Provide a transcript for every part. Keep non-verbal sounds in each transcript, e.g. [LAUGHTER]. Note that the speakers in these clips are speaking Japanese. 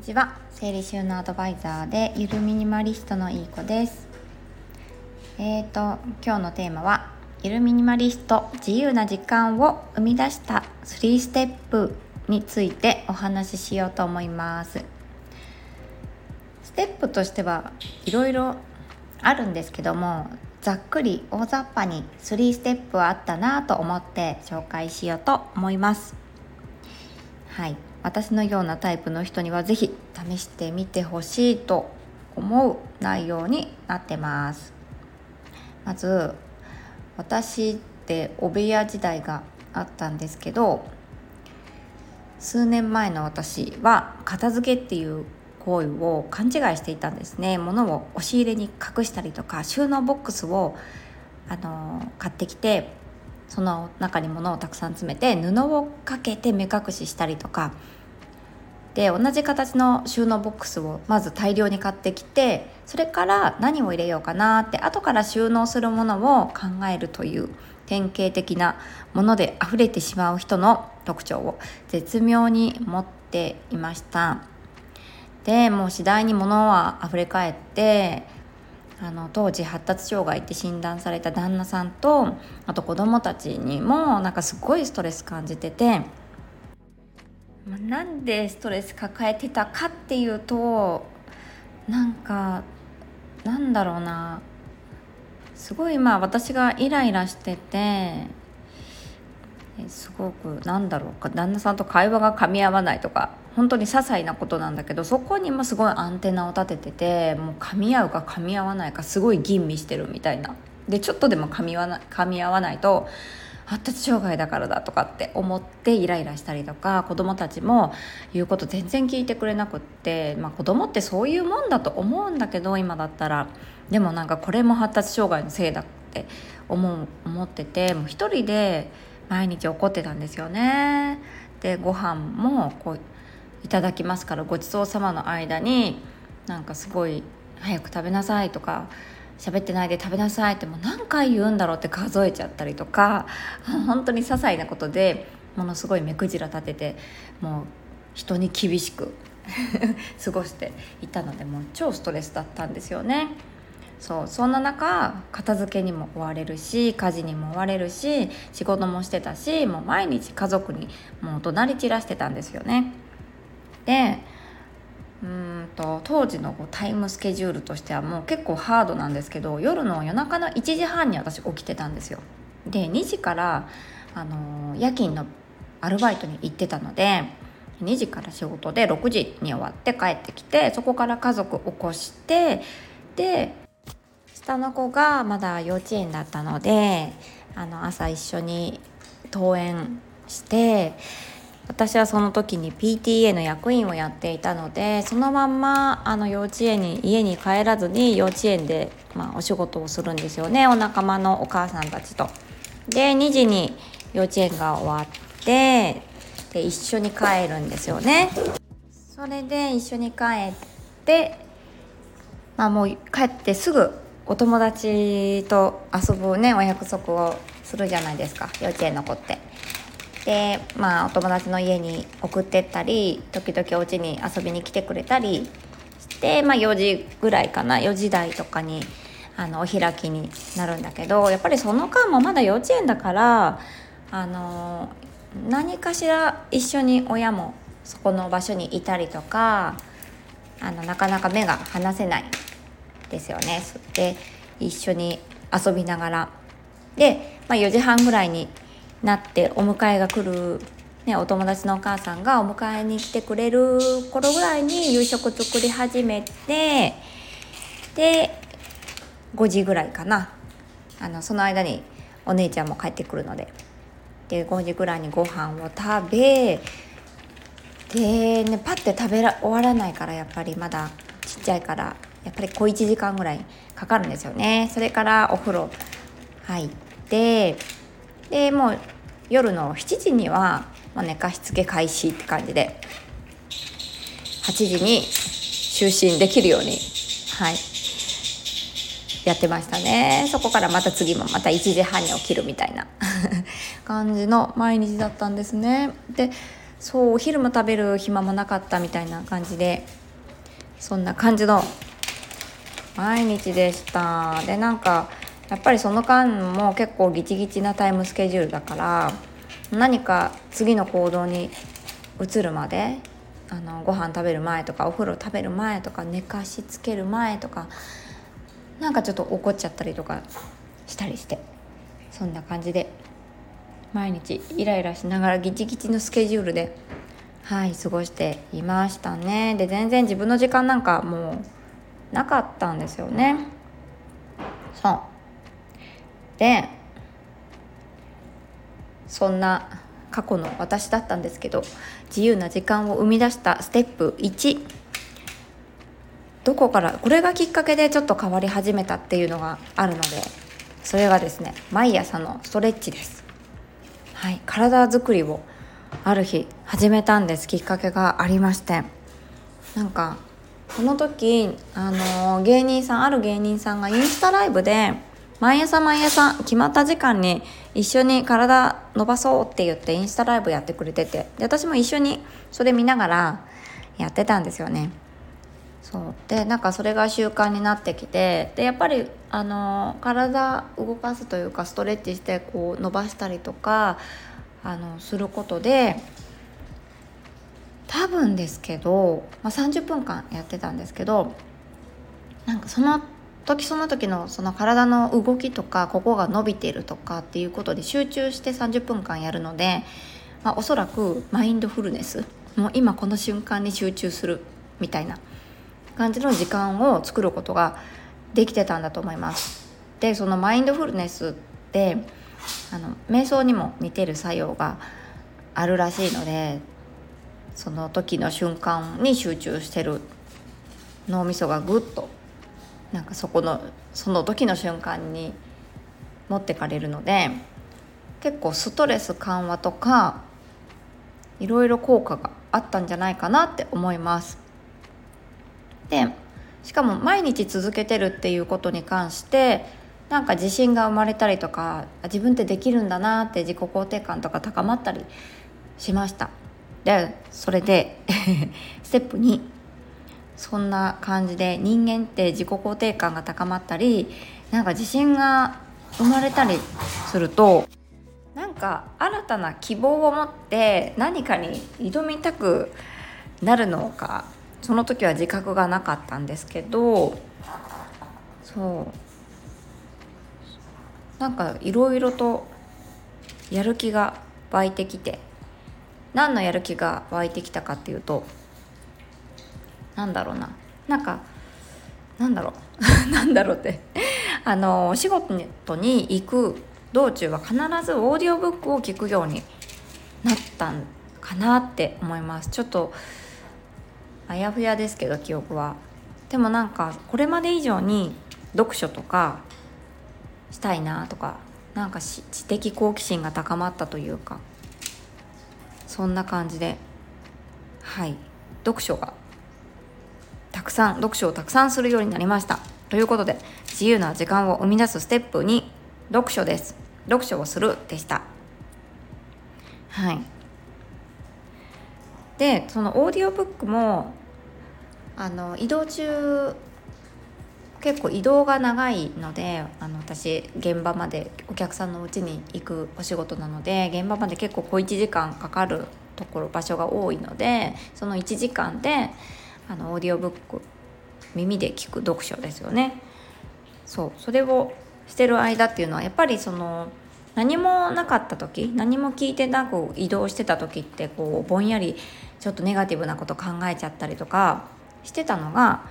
ちは。整理収納アドバイザーでゆるミニマリストのいい子です。えーと今日のテーマはゆるミニマリスト自由な時間を生み出した3ステップについてお話ししようと思います。ステップとしてはいろいろあるんですけどもざっくり大雑把に3ステップはあったなと思って紹介しようと思います。はい。私のようなタイプの人には是非試してみてほしいと思う内容になってます。まず私ってお部屋時代があったんですけど数年前の私は片付けっていう行為を勘違いしていたんですね。物を押し入れに隠したりとか収納ボックスをあの買ってきてその中に物をたくさん詰めて布をかけて目隠ししたりとか。で同じ形の収納ボックスをまず大量に買ってきてそれから何を入れようかなって後から収納するものを考えるという典型的なもので溢れてしまう人の特徴を絶妙に持っていました。でもう次第に物は溢れ返ってあの当時発達障害って診断された旦那さんとあと子供たちにもなんかすごいストレス感じててなんでストレス抱えてたかっていうとなんかなんだろうな。すごいまあ私がイライラしててすごくなんだろうか旦那さんと会話が噛み合わないとか本当に些細なことなんだけどそこにもすごいアンテナを立てててもう噛み合うか噛み合わないかすごい吟味してるみたいな。でちょっとでも噛み合わない噛み合わないと発達障害だからだとかって思ってイライラしたりとか子供たちも言うこと全然聞いてくれなくって、まあ、子供ってそういうもんだと思うんだけど今だったら。でもなんかこれも発達障害のせいだって思う思っててもう一人で毎日怒ってたんですよね。でご飯もこういただきますからごちそうさまの間になんかすごい早く食べなさいとか喋ってないで食べなさいってもう何回言うんだろうって数えちゃったりとか本当に些細なことでものすごい目くじら立ててもう人に厳しく [LAUGHS] 過ごしていたのでもう超ストレスだったんですよね。そうそんな中片付けにも追われるし家事にも追われるし仕事もしてたしもう毎日家族にもう怒鳴り散らしてたんですよね。でうんと当時のタイムスケジュールとしてはもう結構ハードなんですけど夜の夜中の1時半に私起きてたんですよ。で2時からあの夜勤のアルバイトに行ってたので2時から仕事で6時に終わって帰ってきてそこから家族起こしてで下の子がまだ幼稚園だったのであの朝一緒に登園して私はその時に PTA の役員をやっていたのでそのまんまあの幼稚園に家に帰らずに幼稚園で、まあ、お仕事をするんですよねお仲間のお母さんたちと。で2時に幼稚園が終わってで一緒に帰るんですよね。それで一緒に帰ってまあもう帰ってすぐお友達と遊ぶねお約束をするじゃないですか。幼稚園の子って。でまあお友達の家に送ってったり時々お家に遊びに来てくれたりして、まあ、4時ぐらいかな。4時台とかにあのお開きになるんだけどやっぱりその間もまだ幼稚園だからあの何かしら一緒に親もそこの場所にいたりとかあのなかなか目が離せない。ですよね。で一緒に遊びながら。で、まあ、4時半ぐらいになってお迎えが来る、ね、お友達のお母さんがお迎えに来てくれる頃ぐらいに夕食作り始めてで5時ぐらいかな。あのその間にお姉ちゃんも帰ってくるので。で5時ぐらいにご飯を食べでねパッて食べら終わらないからやっぱりまだちっちゃいから。やっぱり小1時間ぐらいかかるんですよね。それからお風呂。入ってでもう夜の7時には、まあ、寝かしつけ開始って感じで8時に就寝できるようにはい。やってましたね。そこからまた次もまた1時半に起きるみたいな。[LAUGHS] 感じの毎日だったんですね。でそうお昼も食べる暇もなかったみたいな感じでそんな感じの毎日でした。でなんかやっぱりその間も結構ギチギチなタイムスケジュールだから何か次の行動に移るまであのご飯食べる前とかお風呂食べる前とか寝かしつける前とかなんかちょっと怒っちゃったりとかしたりしてそんな感じで毎日イライラしながらギチギチのスケジュールではい過ごしていましたね。で全然自分の時間なんかもうなかったんですよね。そう。でそんな過去の私だったんですけど自由な時間を生み出したステップ1どこからこれがきっかけでちょっと変わり始めたっていうのがあるのでそれがですね毎朝のストレッチです。はい、体づくりをある日始めたんです。きっかけがありまして。なんかこの時あの芸人さんある芸人さんがインスタライブで毎朝毎朝決まった時間に一緒に体伸ばそうって言ってインスタライブやってくれててで私も一緒にそれ見ながらやってたんですよね。そうでなんかそれが習慣になってきてでやっぱりあの体動かすというかストレッチしてこう伸ばしたりとかあのすることで多分ですけど、まあ、30分間やってたんですけどなんかその時その時のその体の動きとかここが伸びてるとかっていうことで集中して30分間やるので、まあ、おそらくマインドフルネスもう今この瞬間に集中するみたいな感じの時間を作ることができてたんだと思います。でそのマインドフルネスってあの瞑想にも似てる作用があるらしいのでその時の瞬間に集中してる脳みそがぐっとなんかそこのその時の瞬間に持ってかれるので結構ストレス緩和とかいろいろ効果があったんじゃないかなって思います。でしかも毎日続けてるっていうことに関してなんか自信が生まれたりとか自分ってできるんだなって自己肯定感とか高まったりしましたでそれで [LAUGHS] ステップ2そんな感じで人間って自己肯定感が高まったりなんか自信が生まれたりするとなんか新たな希望を持って何かに挑みたくなるのかその時は自覚がなかったんですけどそう。なんかいろいろとやる気が湧いてきて何のやる気が湧いてきたかっていうとなんだろうな。なんかなんだろう。[LAUGHS] なんだろうって。あのお仕事に行く道中は必ずオーディオブックを聞くようになったんかなって思います。ちょっとあやふやですけど記憶は。でもなんかこれまで以上に読書とかしたいなとかなんか知的好奇心が高まったというか。そんな感じで。はい。読書が。たくさん読書をたくさんするようになりました。ということで自由な時間を生み出すステップ2読書です。読書をするでした。はい。でそのオーディオブックもあの移動中結構移動が長いのであの私現場までお客さんのお家に行くお仕事なので現場まで結構小1時間かかるところ場所が多いのでその1時間であのオーディオブック耳で聞く読書ですよね。そう。それをしてる間っていうのはやっぱりその何もなかった時何も聞いてなく移動してた時ってこうぼんやりちょっとネガティブなこと考えちゃったりとかしてたのが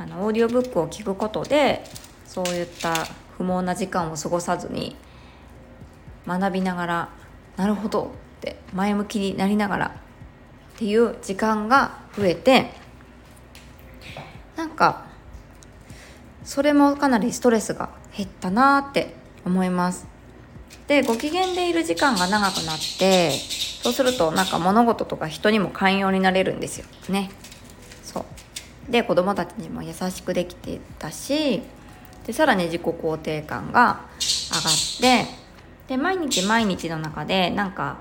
あのオーディオブックを聞くことでそういった不毛な時間を過ごさずに学びながらなるほどって前向きになりながらっていう時間が増えてなんかそれもかなりストレスが減ったなって思います。でご機嫌でいる時間が長くなってそうするとなんか物事とか人にも寛容になれるんですよね。そうで子供たちにも優しくできてたしでさらに自己肯定感が上がってで毎日毎日の中でなんか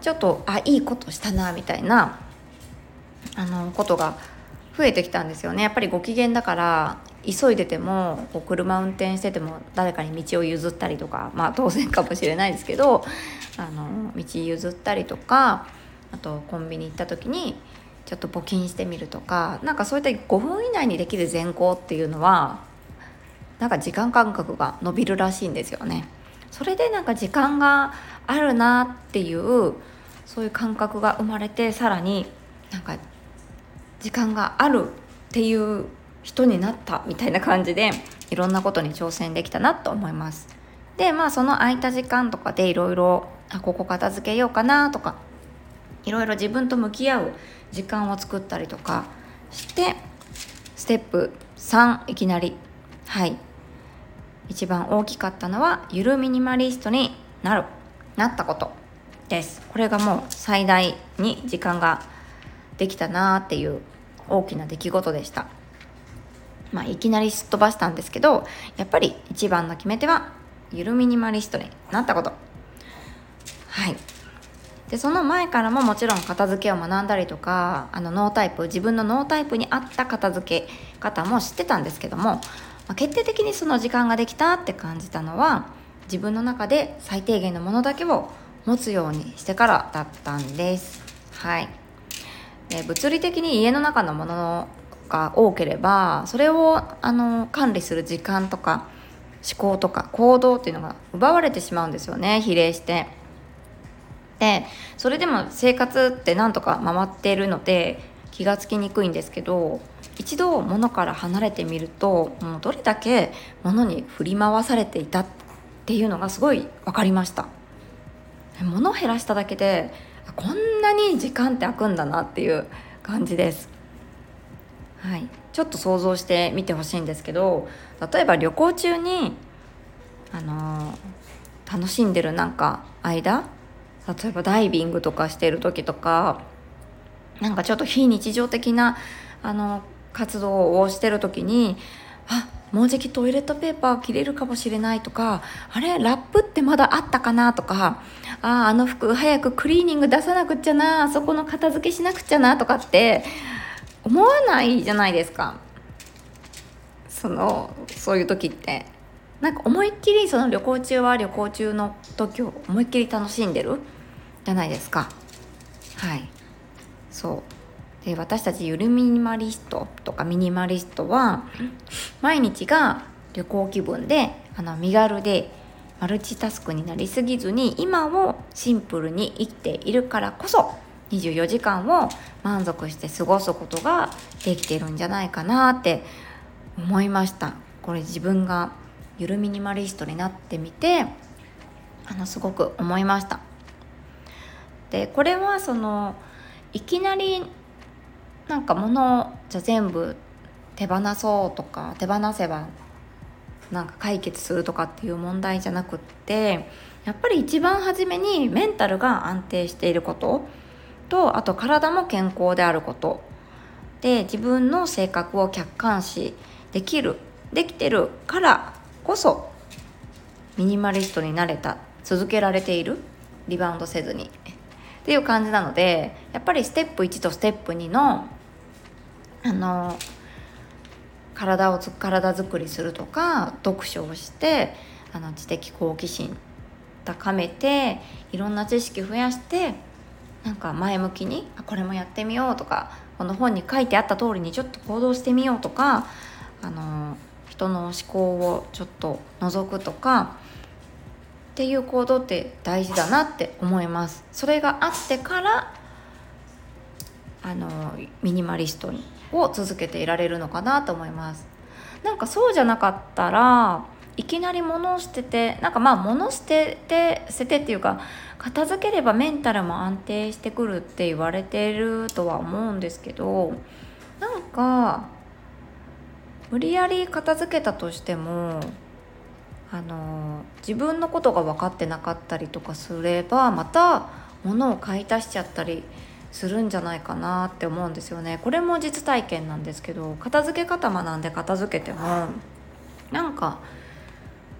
ちょっとあいいことしたなみたいなあのことが増えてきたんですよね。やっぱりご機嫌だから急いでてもこう車運転してても誰かに道を譲ったりとかまあ当然かもしれないですけどあの道譲ったりとかあとコンビニ行った時にちょっと募金してみるとかなんかそういった5分以内にできる善行っていうのはなんか時間感覚が伸びるらしいんですよね。それでなんか時間があるなっていうそういう感覚が生まれてさらになんか時間があるっていう人になったみたいな感じでいろんなことに挑戦できたなと思います。でまあその空いた時間とかでいろいろあここ片付けようかなとかいろいろ自分と向き合う時間を作ったりとかしてステップ3いきなり。はい。一番大きかったのはゆるミニマリストになるなったこと。です。これがもう最大に時間ができたなっていう大きな出来事でした。まあいきなりすっ飛ばしたんですけどやっぱり一番の決め手はゆるミニマリストになったこと。はい。でその前からももちろん片付けを学んだりとかあのノータイプ自分のノータイプに合った片付け方も知ってたんですけども、ま、決定的にその時間ができたって感じたのは自分の中で最低限のものだけを持つようにしてからだったんです。はい。で物理的に家の中のものが多ければそれをあの管理する時間とか思考とか行動っていうのが奪われてしまうんですよね比例して。でそれでも生活ってなんとか回っているので気がつきにくいんですけど一度物から離れてみるともうどれだけ物に振り回されていたっていうのがすごい分かりました。物を減らしただけでこんなに時間って空くんだなっていう感じです。はい。ちょっと想像してみてほしいんですけど例えば旅行中にあのー、楽しんでるなんか間例えばダイビングとかしてる時とかなんかちょっと非日常的なあの活動をしてる時にあもうじきトイレットペーパー切れるかもしれないとかあれラップってまだあったかなとかあああの服早くクリーニング出さなくっちゃなあそこの片付けしなくちゃなとかって思わないじゃないですか。そのそういう時って。なんか思いっきりその旅行中は旅行中の時を思いっきり楽しんでる。じゃないですか。はい。そう。で私たちゆるミニマリストとかミニマリストは毎日が旅行気分であの身軽でマルチタスクになりすぎずに今をシンプルに生きているからこそ24時間を満足して過ごすことができてるんじゃないかなって思いました。これ自分がゆるミニマリストになってみてあのすごく思いました。でこれはそのいきなりなんか物をじゃ全部手放そうとか手放せばなんか解決するとかっていう問題じゃなくってやっぱり一番初めにメンタルが安定していることとあと体も健康であること。で自分の性格を客観視できるできてるからこそミニマリストになれた続けられているリバウンドせずに。っていう感じなのでやっぱりステップ1とステップ2のあの体を体づくりするとか読書をしてあの知的好奇心高めていろんな知識増やしてなんか前向きにあこれもやってみようとかこの本に書いてあった通りにちょっと行動してみようとかあの人の思考をちょっと覗くとかっていう行動って大事だなって思います。それがあってからあのミニマリストを続けていられるのかなと思います。なんかそうじゃなかったらいきなり物を捨ててなんかまあ物捨てて捨ててっていうか片付ければメンタルも安定してくるって言われてるとは思うんですけどなんか無理やり片付けたとしてもあの自分のことが分かってなかったりとかすればまた物を買い足しちゃったりするんじゃないかなって思うんですよね。これも実体験なんですけど片付け方学んで片付けてもなんか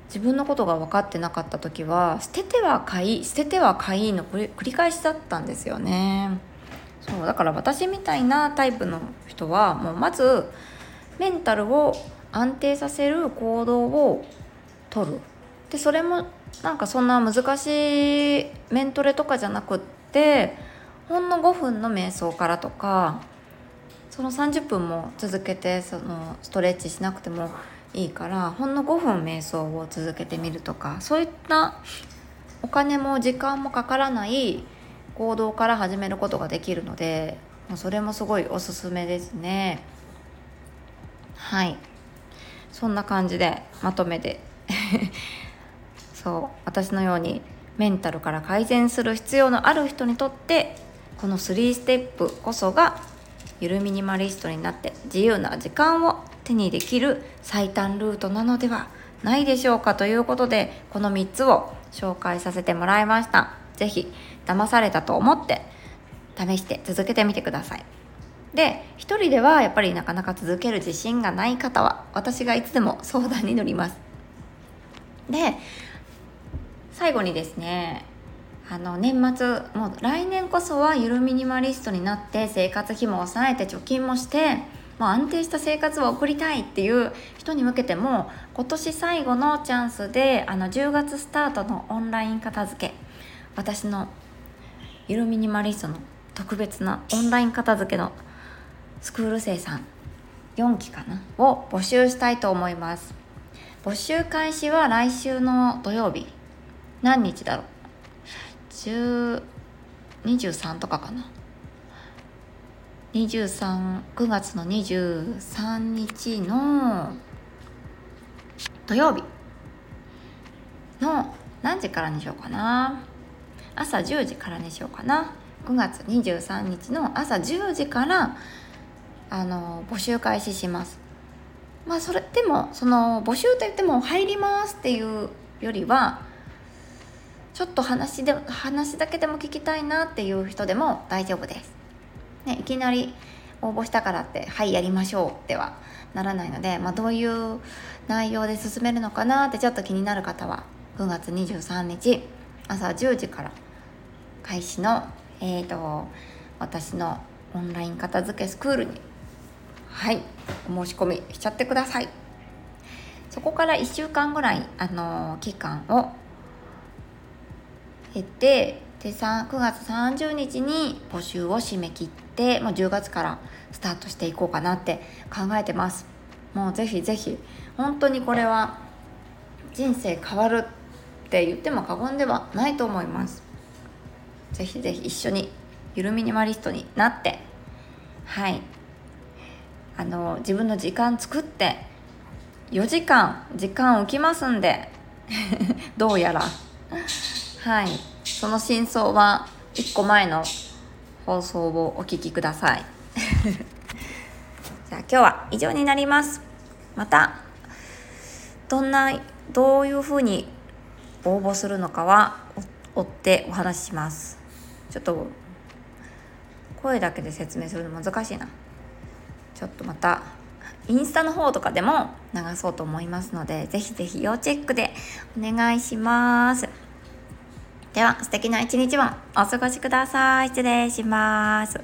自分のことが分かってなかった時は捨てては買い捨てては買いの繰り返しだったんですよね。そうだから私みたいなタイプの人はもうまずメンタルを安定させる行動をとる。でそれもなんかそんな難しいメントレとかじゃなくってほんの5分の瞑想からとかその30分も続けてそのストレッチしなくてもいいからほんの5分瞑想を続けてみるとかそういったお金も時間もかからない行動から始めることができるのでそれもすごいおすすめですね。はい。そんな感じでまとめて [LAUGHS] そう私のようにメンタルから改善する必要のある人にとってこの3ステップこそがゆるミニマリストになって自由な時間を手にできる最短ルートなのではないでしょうかということでこの3つを紹介させてもらいました。是非騙されたと思って試して続けてみてください。で一人ではやっぱりなかなか続ける自信がない方は私がいつでも相談に乗ります。で最後にですねあの年末もう来年こそはゆるミニマリストになって生活費も抑えて貯金もしてもう安定した生活を送りたいっていう人に向けても今年最後のチャンスであの10月スタートのオンライン片付け。私のゆるミニマリストの特別なオンライン片付けのスクール生さん4期かなを募集したいと思います。募集開始は来週の土曜日。何日だろう？23とかかな。239月の23日の土曜日。の何時からにしようかな？朝10時からにしようかな。9月23日の朝10時からあの募集開始します。まあそれでもその募集といっても入りますっていうよりはちょっと話で話だけでも聞きたいなっていう人でも大丈夫です。ね、いきなり応募したからって「はいやりましょう」ではならないので、まあ、どういう内容で進めるのかなってちょっと気になる方は9月23日朝10時から開始の、えーと、私のオンライン片付けスクールにはいお申し込みしちゃってください。そこから1週間ぐらい、あの、期間を経てで9月30日に募集を締め切って、まあ、10月からスタートしていこうかなって考えてます。もうぜひぜひ本当にこれは人生変わるって言っても過言ではないと思います。ぜひぜひ一緒にゆるミニマリストになってはい。あの自分の時間作って4時間時間浮きますんで [LAUGHS] どうやら。はい。その真相は1個前の放送をお聞きください。[LAUGHS] じゃあ今日は以上になります。またどんなどういうふうに応募するのかは追ってお話しします。ちょっと声だけで説明するの難しいな。ちょっとまたインスタの方とかでも流そうと思いますのでぜひぜひ要チェックでお願いします。では素敵な一日をお過ごしください。失礼します。